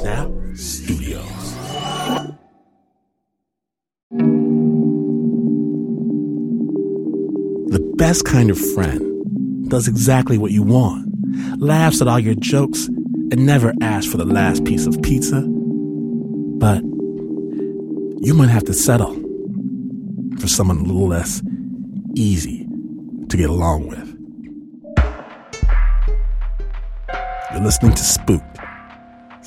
Snap Studios. The best kind of friend does exactly what you want, laughs at all your jokes, and never asks for the last piece of pizza. But you might have to settle for someone a little less easy to get along with. You're listening to Spooked.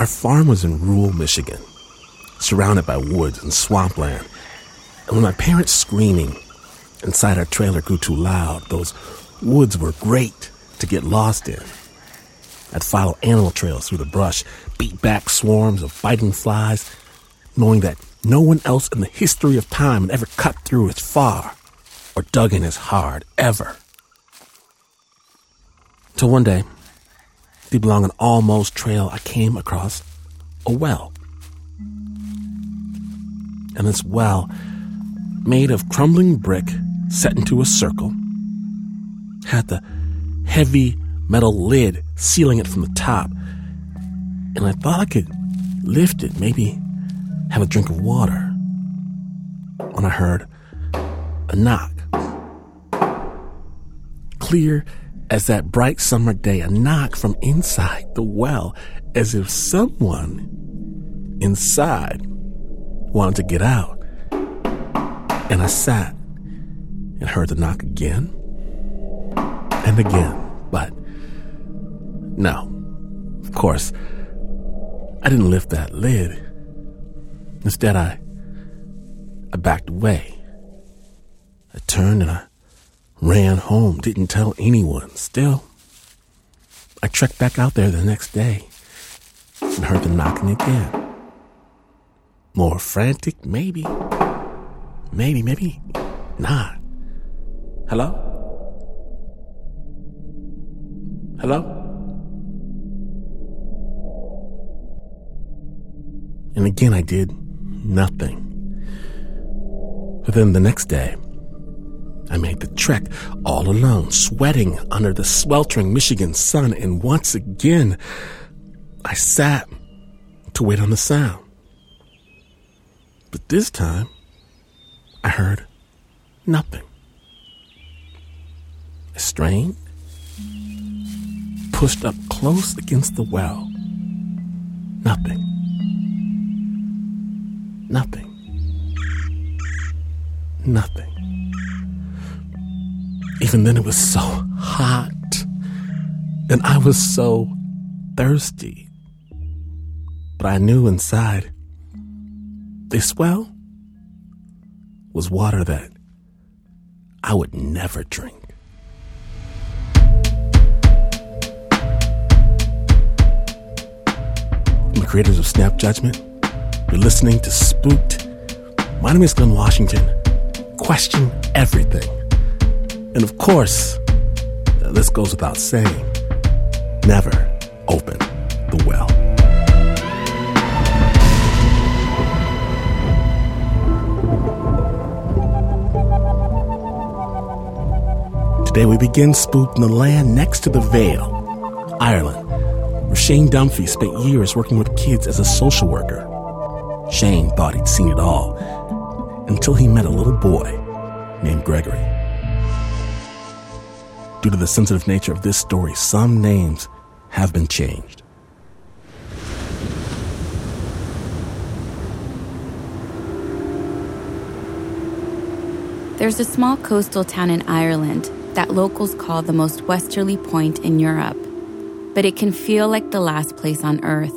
Our farm was in rural Michigan, surrounded by woods and swampland. And when my parents' screaming inside our trailer grew too loud, those woods were great to get lost in. I'd follow animal trails through the brush, beat back swarms of biting flies, knowing that no one else in the history of time had ever cut through as far or dug in as hard, ever. Till one day, deep along an almost trail, I came across a well. And this well, made of crumbling brick set into a circle, had the heavy metal lid sealing it from the top. And I thought I could lift it, maybe have a drink of water. When I heard a knock. Clear as that bright summer day, a knock from inside the well, as if someone inside wanted to get out. And I sat and heard the knock again and again. But no, of course, I didn't lift that lid. Instead, I, I backed away. I turned and I ran home, didn't tell anyone. Still, I trekked back out there the next day and heard them knocking again. More frantic, maybe. Maybe, maybe not. Hello? Hello? And again, I did nothing. But then the next day, I made the trek all alone, sweating under the sweltering Michigan sun, and once again, I sat to wait on the sound. But this time, I heard nothing. I strained, pushed up close against the well. Nothing. Nothing. Nothing. Even then, it was so hot. And I was so thirsty. But I knew inside this well was water that I would never drink. The creators of Snap Judgment, you're listening to Spooked. My name is Glynn Washington. Question everything. And of course, this goes without saying, never open the well. Today we begin spooked in the land next to the Vale, Ireland, where Shane Dunphy spent years working with kids as a social worker. Shane thought he'd seen it all until he met a little boy named Gregory. Due to the sensitive nature of this story, some names have been changed. There's a small coastal town in Ireland that locals call the most westerly point in Europe, but it can feel like the last place on Earth.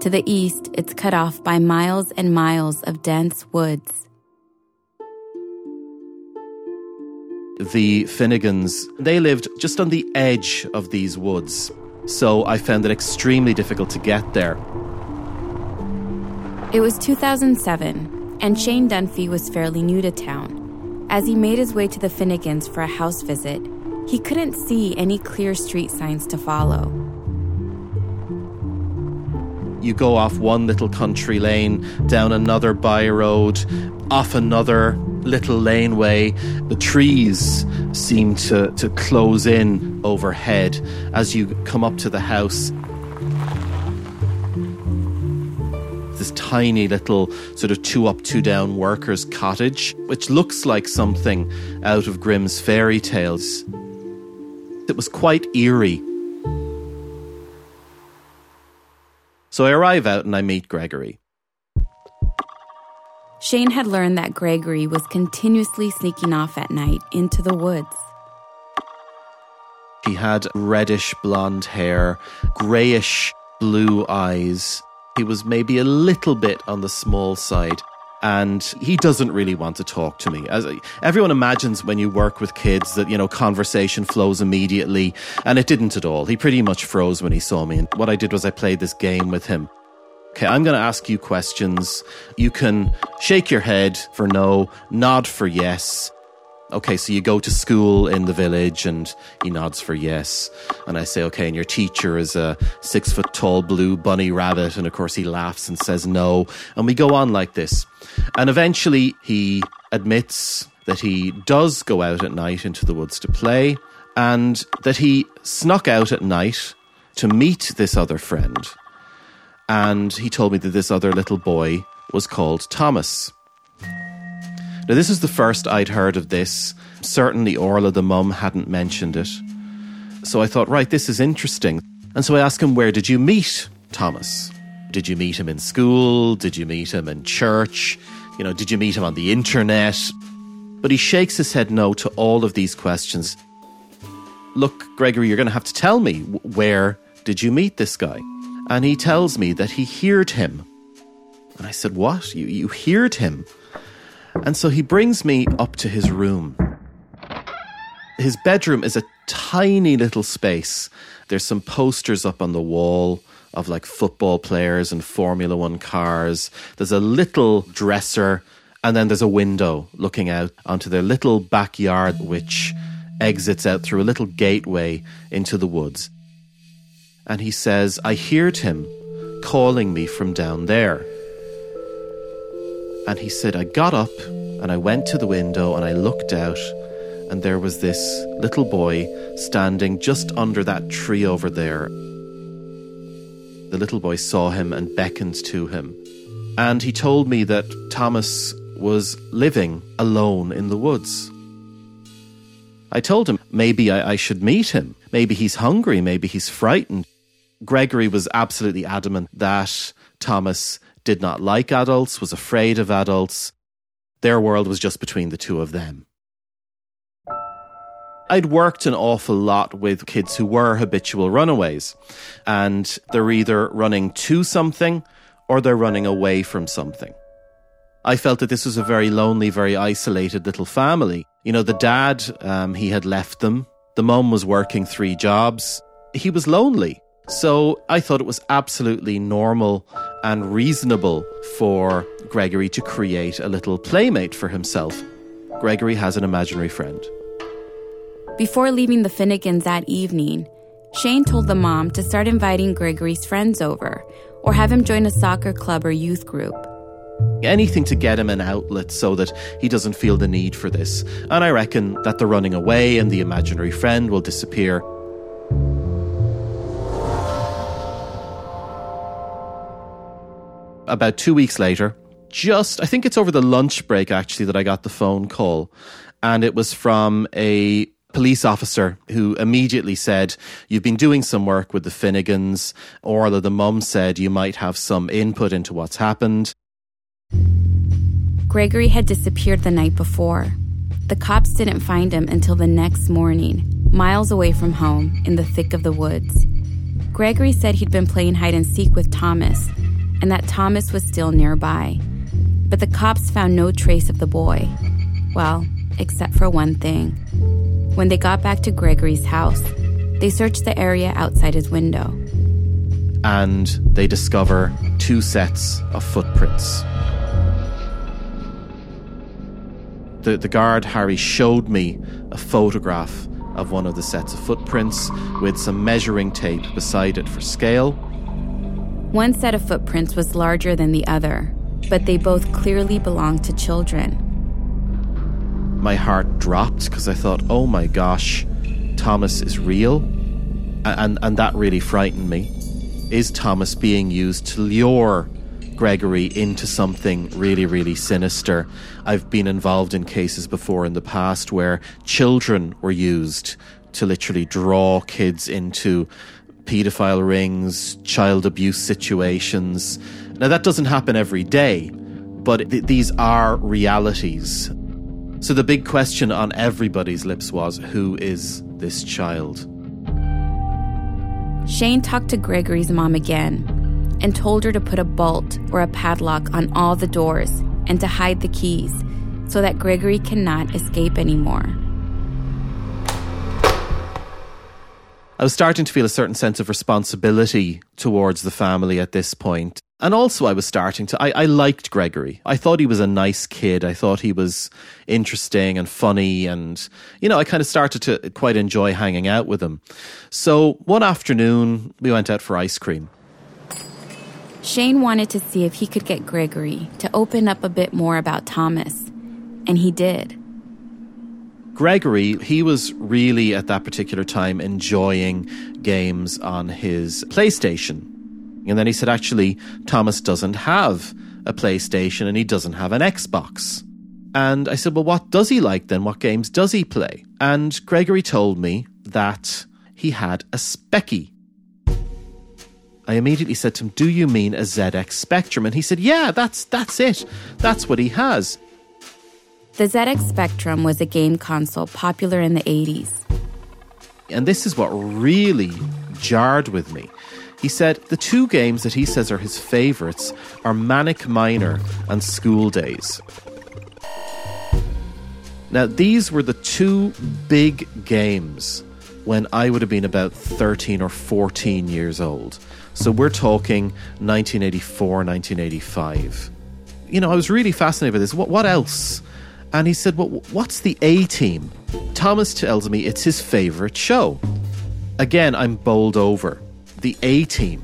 To the east, it's cut off by miles and miles of dense woods. The Finnegans, they lived just on the edge of these woods, so I found it extremely difficult to get there. It was 2007, and Shane Dunphy was fairly new to town. As he made his way to the Finnegans for a house visit, he couldn't see any clear street signs to follow. You go off one little country lane, down another by road, off another little laneway. The trees seem to, to close in overhead as you come up to the house. this tiny little sort of two up, two down workers' cottage, which looks like something out of Grimm's fairy tales. It was quite eerie. So I arrive out and I meet Gregory. Shane had learned that Gregory was continuously sneaking off at night into the woods. He had reddish blonde hair, greyish blue eyes, he was maybe a little bit on the small side and he doesn't really want to talk to me. As everyone imagines when you work with kids that you know conversation flows immediately, and it didn't at all. He pretty much froze when he saw me. And what I did was I played this game with him. Okay, I'm going to ask you questions. You can shake your head for no, nod for yes, okay, so you go to school in the village, and he nods for yes. And I say, okay, and your teacher is a six foot tall blue bunny rabbit. And of course, he laughs and says no. And we go on like this. And eventually, he admits that he does go out at night into the woods to play, and that he snuck out at night to meet this other friend. And he told me that this other little boy was called Thomas. Now, this is the first I'd heard of this. Certainly, Orla, the mum, hadn't mentioned it. So I thought, right, this is interesting. And so I asked him, where did you meet Thomas? Did you meet him in school? Did you meet him in church? You know, did you meet him on the internet? But he shakes his head no to all of these questions. Look, Gregory, you're going to have to tell me where did you meet this guy? And he tells me that he heard him. And I said, What? You, you heard him? And so he brings me up to his room. His bedroom is a tiny little space. There's some posters up on the wall of like football players and Formula One cars. There's a little dresser, and then there's a window looking out onto their little backyard, which exits out through a little gateway into the woods. And he says, I heard him calling me from down there. And he said, I got up and I went to the window and I looked out, and there was this little boy standing just under that tree over there. The little boy saw him and beckoned to him. And he told me that Thomas was living alone in the woods. I told him maybe I, I, should meet him. Maybe he's hungry. Maybe he's frightened. Gregory was absolutely adamant that Thomas did not like adults, was afraid of adults. Their world was just between the two of them. I'd worked an awful lot with kids who were habitual runaways, and they're either running to something or they're running away from something. I felt that this was a very lonely, very isolated little family. You know, the dad, um, he had left them. The mum was working three jobs. He was lonely. So I thought it was absolutely normal and reasonable for Gregory to create a little playmate for himself. Gregory has an imaginary friend. Before leaving the Finnegans that evening, Shane told the mom to start inviting Gregory's friends over or have him join a soccer club or youth group. Anything to get him an outlet so that he doesn't feel the need for this. And I reckon that the running away and the imaginary friend will disappear about two weeks later, just, I think it's over the lunch break actually that I got the phone call. And it was from a police officer who immediately said, You've been doing some work with the Finnegans. Orla, the mum, said you might have some input into what's happened. Gregory had disappeared the night before. The cops didn't find him until the next morning, miles away from home in the thick of the woods. Gregory said he'd been playing hide and seek with Thomas and that Thomas was still nearby. But the cops found no trace of the boy. Well, except for one thing. When they got back to Gregory's house, they searched the area outside his window. And they discover two sets of footprints. The, the guard, Harry, showed me a photograph of one of the sets of footprints with some measuring tape beside it for scale. One set of footprints was larger than the other, but they both clearly belonged to children. My heart dropped because I thought, oh my gosh, Thomas is real. And, and that really frightened me. Is Thomas being used to lure Gregory into something really, really sinister. I've been involved in cases before in the past where children were used to literally draw kids into paedophile rings, child abuse situations. Now, that doesn't happen every day, but th- these are realities. So, the big question on everybody's lips was who is this child? Shane talked to Gregory's mom again and told her to put a bolt or a padlock on all the doors and to hide the keys so that Gregory cannot escape anymore. I was starting to feel a certain sense of responsibility towards the family at this point. And also, I was starting to. I, I, liked Gregory. I thought he was a nice kid. I thought he was interesting and funny. And, you know, I kind of started to quite enjoy hanging out with him. So one afternoon, we went out for ice cream. Shane wanted to see if he could get Gregory to open up a bit more about Thomas, and he did. Gregory, he was really at that particular time enjoying games on his PlayStation. And then he said, actually, Thomas doesn't have a PlayStation and he doesn't have an Xbox. And I said, well, what does he like then? What games does he play? And Gregory told me that he had a Speccy. I immediately said to him, "Do you mean a ZX Spectrum?" And he said, "Yeah, that's that's it. That's what he has." The ZX Spectrum was a game console popular in the 80s. And this is what really jarred with me. He said the two games that he says are his favorites are Manic Miner and Skool Daze. Now, these were the two big games when I would have been about 13 or 14 years old. So we're talking 1984, 1985. You know, I was really fascinated by this. What, what else? And he said, well, what's the A team? Thomas tells me it's his favourite show. Again, I'm bowled over. The A team.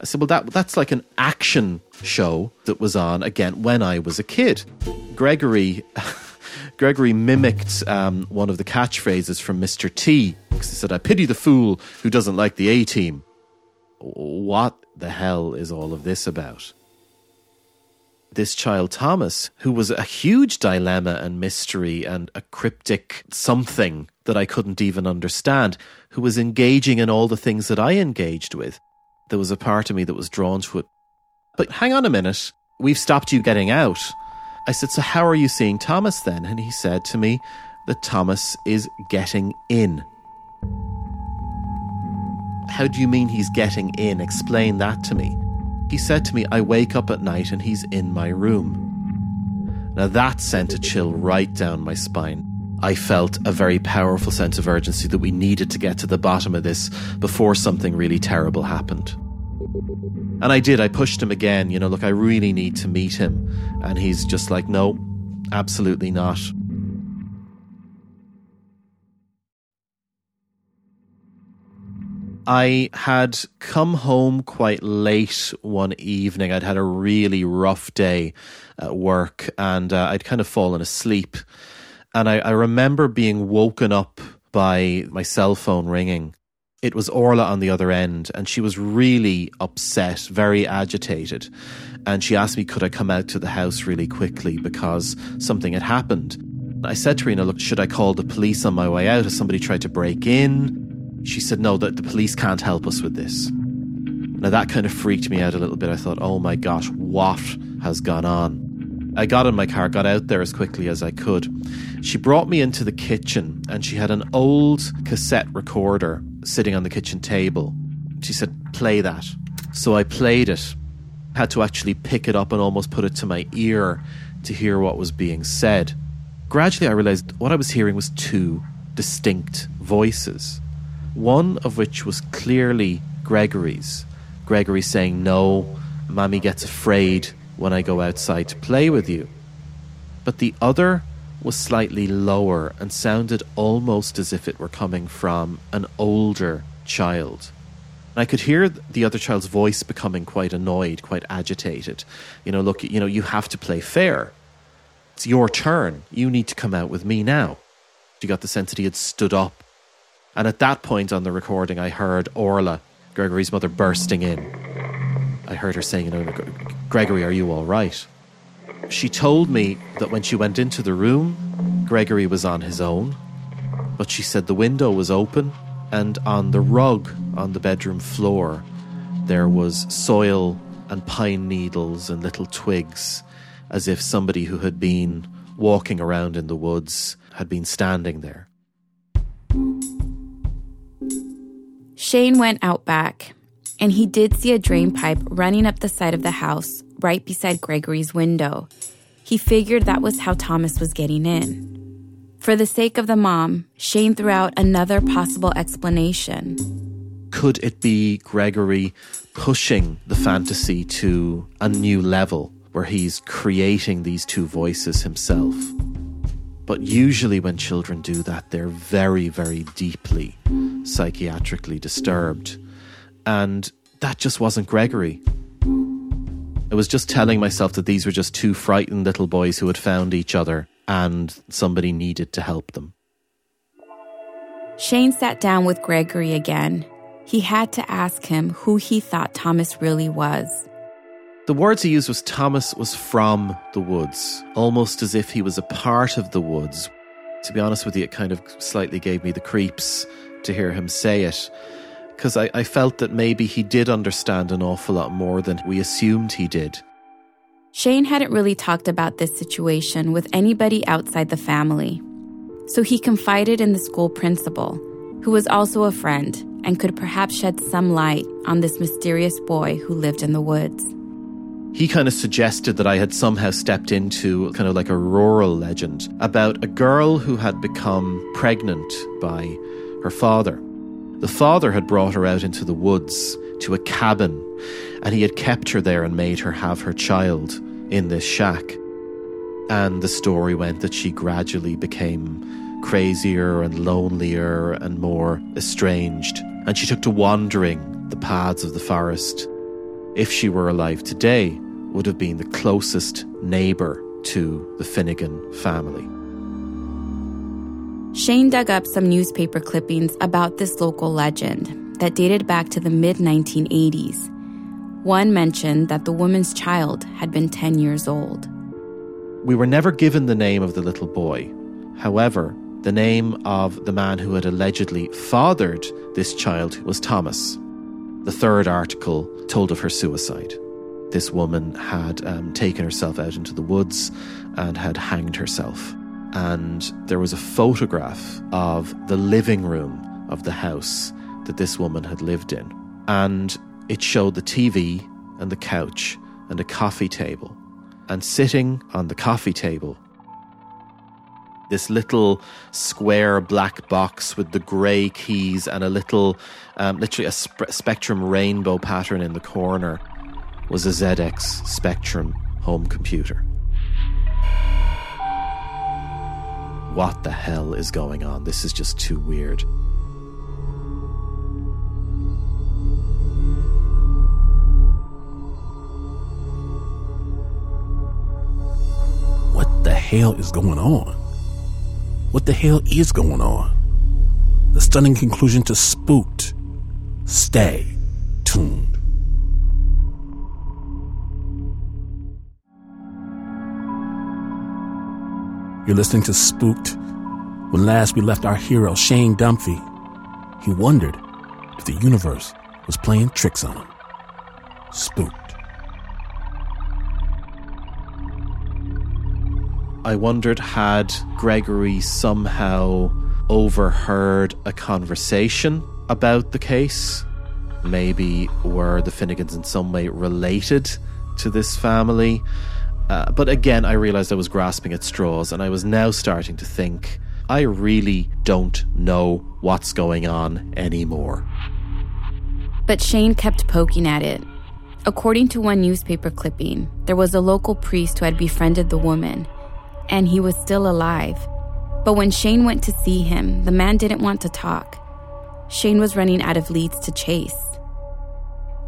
I said, well, that, that's like an action show that was on again when I was a kid. Gregory. Gregory mimicked um, one of the catchphrases from Mr. T. He said, I pity the fool who doesn't like the A team what the hell is all of this about? This child Thomas, who was a huge dilemma and mystery and a cryptic something that I couldn't even understand, who was engaging in all the things that I engaged with, there was a part of me that was drawn to it. But hang on a minute, we've stopped you getting out. I said, So how are you seeing Thomas then? And he said to me that Thomas is getting in. How do you mean he's getting in? Explain that to me. He said to me, I wake up at night and he's in my room. Now that sent a chill right down my spine. I felt a very powerful sense of urgency that we needed to get to the bottom of this before something really terrible happened. And I did. I pushed him again. You know, look, I really need to meet him. And he's just like, no, absolutely not. I had come home quite late one evening. I'd had a really rough day at work and uh, I'd kind of fallen asleep. And I, I remember being woken up by my cell phone ringing. It was Orla on the other end, and she was really upset, very agitated. And she asked me, could I come out to the house really quickly because something had happened. I said to her, you know, look, should I call the police on my way out? Has somebody tried to break in? She said, no, that the police can't help us with this. Now that kind of freaked me out a little bit. I thought, oh my gosh, what has gone on? I got in my car, got out there as quickly as I could. She brought me into the kitchen and she had an old cassette recorder sitting on the kitchen table. She said, play that. So I played it, had to actually pick it up and almost put it to my ear to hear what was being said. Gradually, I realized what I was hearing was two distinct voices, one of which was clearly Gregory's Gregory saying, No, Mammy gets afraid when I go outside to play with you. But the other was slightly lower and sounded almost as if it were coming from an older child. And I could hear the other child's voice becoming quite annoyed, quite agitated. You know, look, you know, you have to play fair. It's your turn. You need to come out with me now. You got the sense that he had stood up. And at that point on the recording, I heard Orla Gregory's mother bursting in. I heard her saying, you know, Gregory, are you all right? She told me that when she went into the room, Gregory was on his own, but she said the window was open and on the rug on the bedroom floor there was soil and pine needles and little twigs, as if somebody who had been walking around in the woods had been standing there. Shane went out back, and he did see a drain pipe running up the side of the house right beside Gregory's window. He figured that was how Thomas was getting in. For the sake of the mom, Shane threw out another possible explanation. Could it be Gregory pushing the fantasy to a new level where he's creating these two voices himself? But usually, when children do that, they're very, very deeply psychiatrically disturbed. And that just wasn't Gregory. I was just telling myself that these were just two frightened little boys who had found each other and somebody needed to help them. Shane sat down with Gregory again. He had to ask him who he thought Thomas really was. The words he used was Thomas was from the woods, almost as if he was a part of the woods. To be honest with you, it kind of slightly gave me the creeps to hear him say it, because I, I felt that maybe he did understand an awful lot more than we assumed he did. Shane hadn't really talked about this situation with anybody outside the family. So he confided in the school principal, who was also a friend and could perhaps shed some light on this mysterious boy who lived in the woods he kind of suggested that I had somehow stepped into kind of like a rural legend about a girl who had become pregnant by her father. The father had brought her out into the woods to a cabin, and he had kept her there and made her have her child in this shack. And the story went that she gradually became crazier and lonelier and more estranged, and she took to wandering the paths of the forest if she were alive today, would have been the closest neighbour to the Finnegan family. Shane dug up some newspaper clippings about this local legend that dated back to the mid 1980s. One mentioned that the woman's child had been 10 years old. We were never given the name of the little boy. However, the name of the man who had allegedly fathered this child was Thomas. The third article told of her suicide. This woman had um, taken herself out into the woods and had hanged herself. And there was a photograph of the living room of the house that this woman had lived in. And it showed the TV and the couch and a coffee table. And sitting on the coffee table this little square black box with the grey keys and a little, um, literally a sp- Spectrum rainbow pattern in the corner, was a ZX Spectrum home computer. What the hell is going on? This is just too weird. What the hell is going on? What the hell is going on? The stunning conclusion to Spooked. Stay tuned. You're listening to Spooked. When last we left our hero, Shane Dunphy, he wondered if the universe was playing tricks on him. Spooked. I wondered had Gregory somehow overheard a conversation about the case. Maybe were the Finnegans in some way related to this family. Uh, but again, I realized I was grasping at straws, and I was now starting to think I really don't know what's going on anymore. But Shane kept poking at it. According to one newspaper clipping, there was a local priest who had befriended the woman, and he was still alive. But when Shane went to see him, the man didn't want to talk. Shane was running out of leads to chase.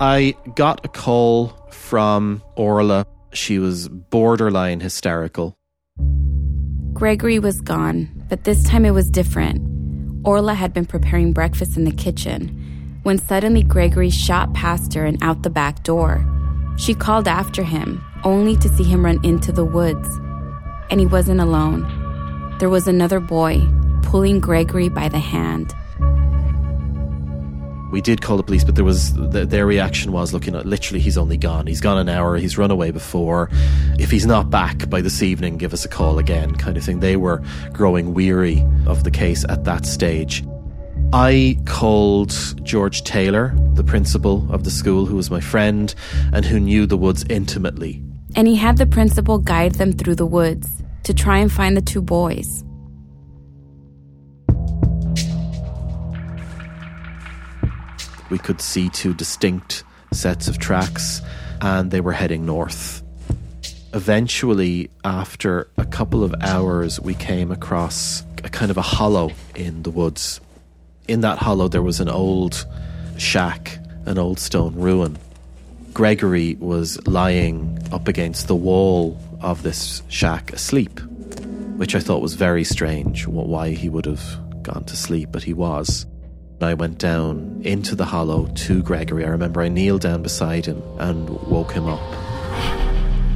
I got a call from Orla she was borderline hysterical. Gregory was gone, but this time it was different. Orla had been preparing breakfast in the kitchen when suddenly Gregory shot past her and out the back door. She called after him, only to see him run into the woods. And he wasn't alone. There was another boy pulling Gregory by the hand we did call the police, but there was the, their reaction was looking at literally he's only gone. He's gone an hour. He's run away before. If he's not back by this evening, give us a call again, kind of thing. They were growing weary of the case at that stage. I called George Taylor, the principal of the school, who was my friend and who knew the woods intimately. And he had the principal guide them through the woods to try and find the two boys. we could see two distinct sets of tracks and they were heading north. Eventually, after a couple of hours, we came across a kind of a hollow in the woods. In that hollow, there was an old shack, an old stone ruin. Gregory was lying up against the wall of this shack asleep, which I thought was very strange why he would have gone to sleep, but he was. I went down into the hollow to Gregory. I remember I kneeled down beside him and woke him up.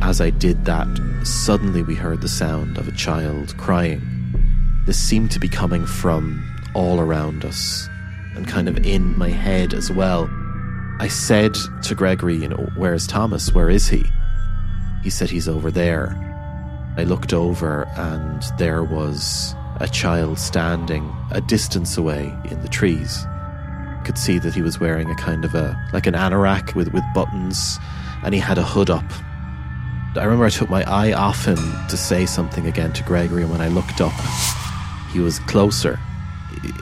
As I did that, suddenly we heard the sound of a child crying. This seemed to be coming from all around us and kind of in my head as well. I said to Gregory, you know, where's Thomas? Where is he? He said he's over there. I looked over and there was a child standing a distance away in the trees. Could see that he was wearing a kind of a like an anorak with, with buttons and he had a hood up. I remember I took my eye off him to say something again to Gregory and when I looked up he was closer.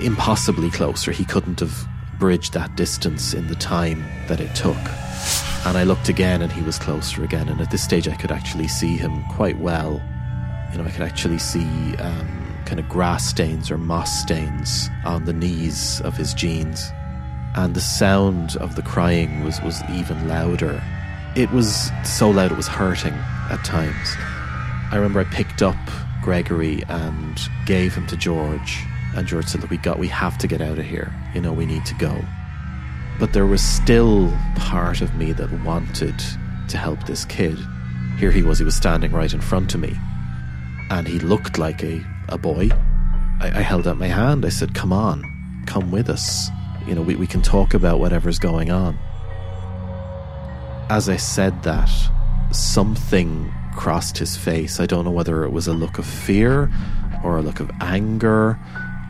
Impossibly closer. He couldn't have bridged that distance in the time that it took. And I looked again and he was closer again and at this stage I could actually see him quite well. You know, I could actually see um, kind of grass stains or moss stains on the knees of his jeans. And the sound of the crying was, was even louder. It was so loud it was hurting at times. I remember I picked up Gregory and gave him to George. And George said, Look, we got we have to get out of here. You know, we need to go. But there was still part of me that wanted to help this kid. Here he was, he was standing right in front of me. And he looked like a a boy. I, I held out my hand. I said, Come on, come with us. You know, we, we can talk about whatever's going on. As I said that, something crossed his face. I don't know whether it was a look of fear or a look of anger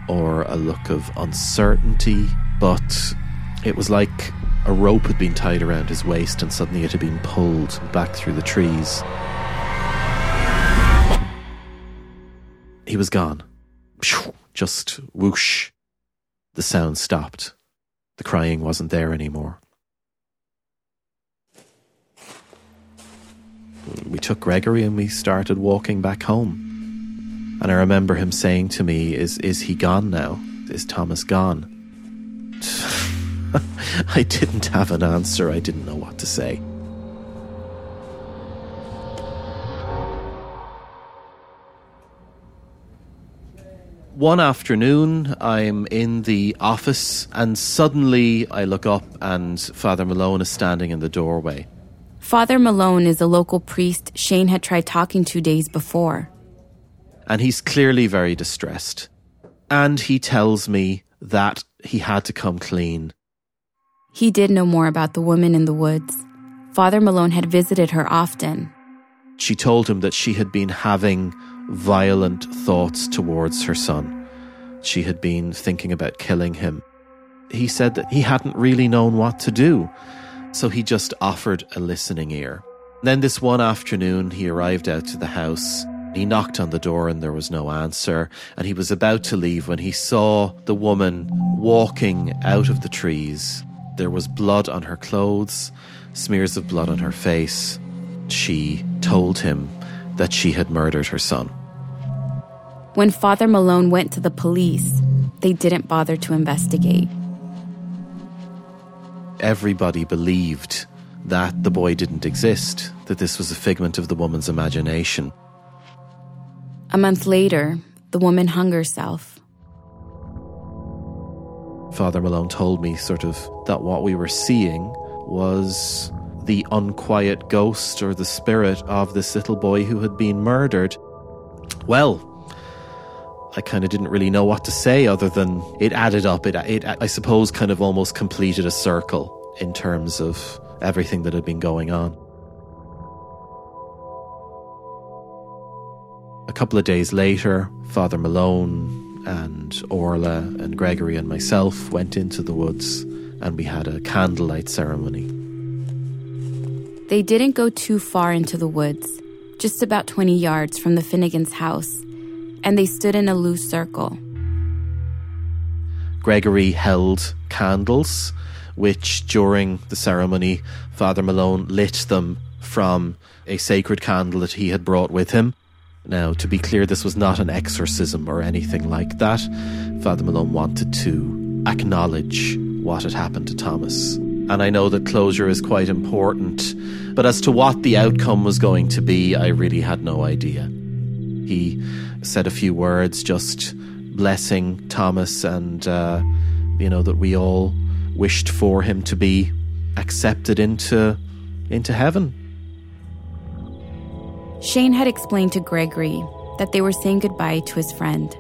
or a look of uncertainty, but it was like a rope had been tied around his waist and suddenly it had been pulled back through the trees. He was gone. Just whoosh. The sound stopped. The crying wasn't there anymore. We took Gregory and we started walking back home. And I remember him saying to me, Is, is he gone now? Is Thomas gone? I didn't have an answer. I didn't know what to say. One afternoon, I'm in the office, and suddenly I look up, and Father Malone is standing in the doorway. Father Malone is a local priest Shane had tried talking to days before. and he's clearly very distressed. And he tells me that he had to come clean. He did know more about the woman in the woods. Father Malone had visited her often. She told him that she had been having violent thoughts towards her son. She had been thinking about killing him. He said that he hadn't really known what to do, so he just offered a listening ear. Then this one afternoon, he arrived out to the house. He knocked on the door and there was no answer, and he was about to leave when he saw the woman walking out of the trees. There was blood on her clothes, smears of blood on her face. She told him that she had murdered her son. When Father Malone went to the police, they didn't bother to investigate. Everybody believed that the boy didn't exist, that this was a figment of the woman's imagination. A month later, the woman hung herself. Father Malone told me sort of that what we were seeing was the unquiet ghost or the spirit of this little boy who had been murdered. Well, I kind of didn't really know what to say other than it added up. It, it, I suppose, kind of almost completed a circle in terms of everything that had been going on. A couple of days later, Father Malone and Orla and Gregory and myself went into the woods and we had a candlelight ceremony. They didn't go too far into the woods, just about 20 yards from the Finnegan's house, and they stood in a loose circle. Gregory held candles, which during the ceremony, Father Malone lit them from a sacred candle that he had brought with him. Now, to be clear, this was not an exorcism or anything like that. Father Malone wanted to acknowledge what had happened to Thomas. And I know that closure is quite important, but as to what the outcome was going to be, I really had no idea. He said a few words, just blessing Thomas and, uh, you know, that we all wished for him to be accepted into, into heaven. Shane had explained to Gregory that they were saying goodbye to his friend.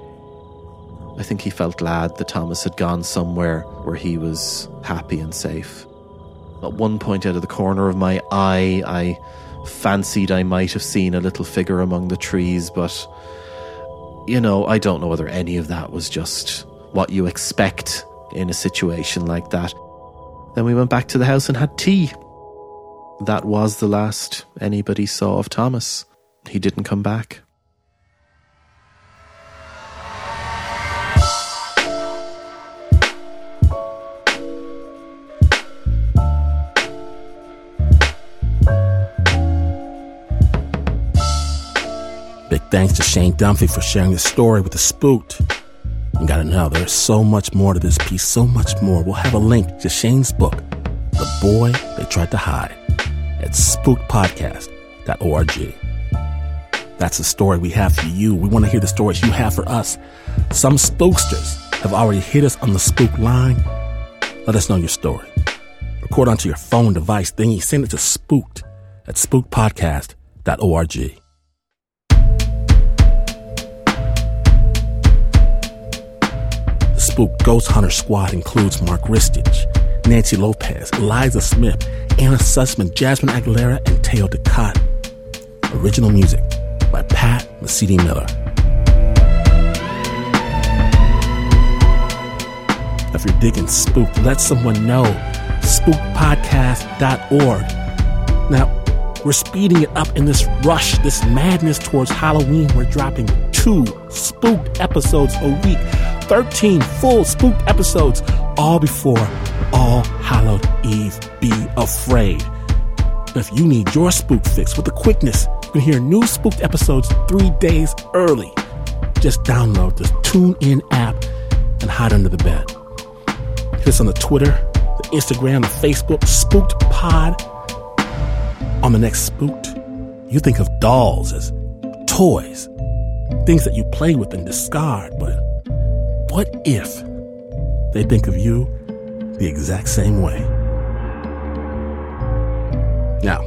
I think he felt glad that Thomas had gone somewhere where he was happy and safe. At one point, out of the corner of my eye, I fancied I might have seen a little figure among the trees, but you know, I don't know whether any of that was just what you expect in a situation like that. Then we went back to the house and had tea. That was the last anybody saw of Thomas. He didn't come back. Big thanks to Shane Dunphy for sharing this story with the spooked. You gotta know, there's so much more to this piece, so much more. We'll have a link to Shane's book, The Boy They Tried to Hide, at spookedpodcast.org. That's the story we have for you. We want to hear the stories you have for us. Some spooksters have already hit us on the spook line. Let us know your story. Record onto your phone device, then you send it to spooked at spookedpodcast.org. The Spook Ghost Hunter Squad includes Mark Ristich, Nancy Lopez, Eliza Smith, Anna Sussman, Jasmine Aguilera, and Teo Ducot. Original music by Pat Mesiti Miller. If you're digging Spook, let someone know. SpookPodcast.org. Now, we're speeding it up in this rush, this madness towards Halloween. We're dropping two spooked episodes a week, 13 full spooked episodes, all before All Hallowed Eve. Be afraid. But If you need your spook fix with the quickness, you can hear new spooked episodes three days early. Just download the TuneIn app and hide under the bed. Hit us on the Twitter, the Instagram, the Facebook, Spooked Pod. On the next Spooked, you think of dolls as toys, things that you play with and discard, but what if they think of you the exact same way? Now,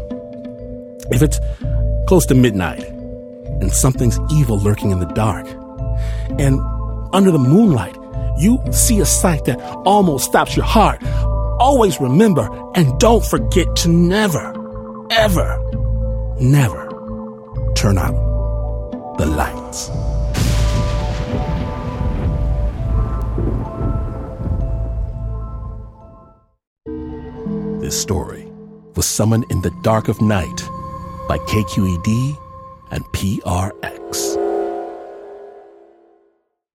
if it's close to midnight and something's evil lurking in the dark. And under the moonlight, you see a sight that almost stops your heart. Always remember and don't forget to never, ever, never turn out the lights. This story was summoned in the dark of night by KQED and PRX.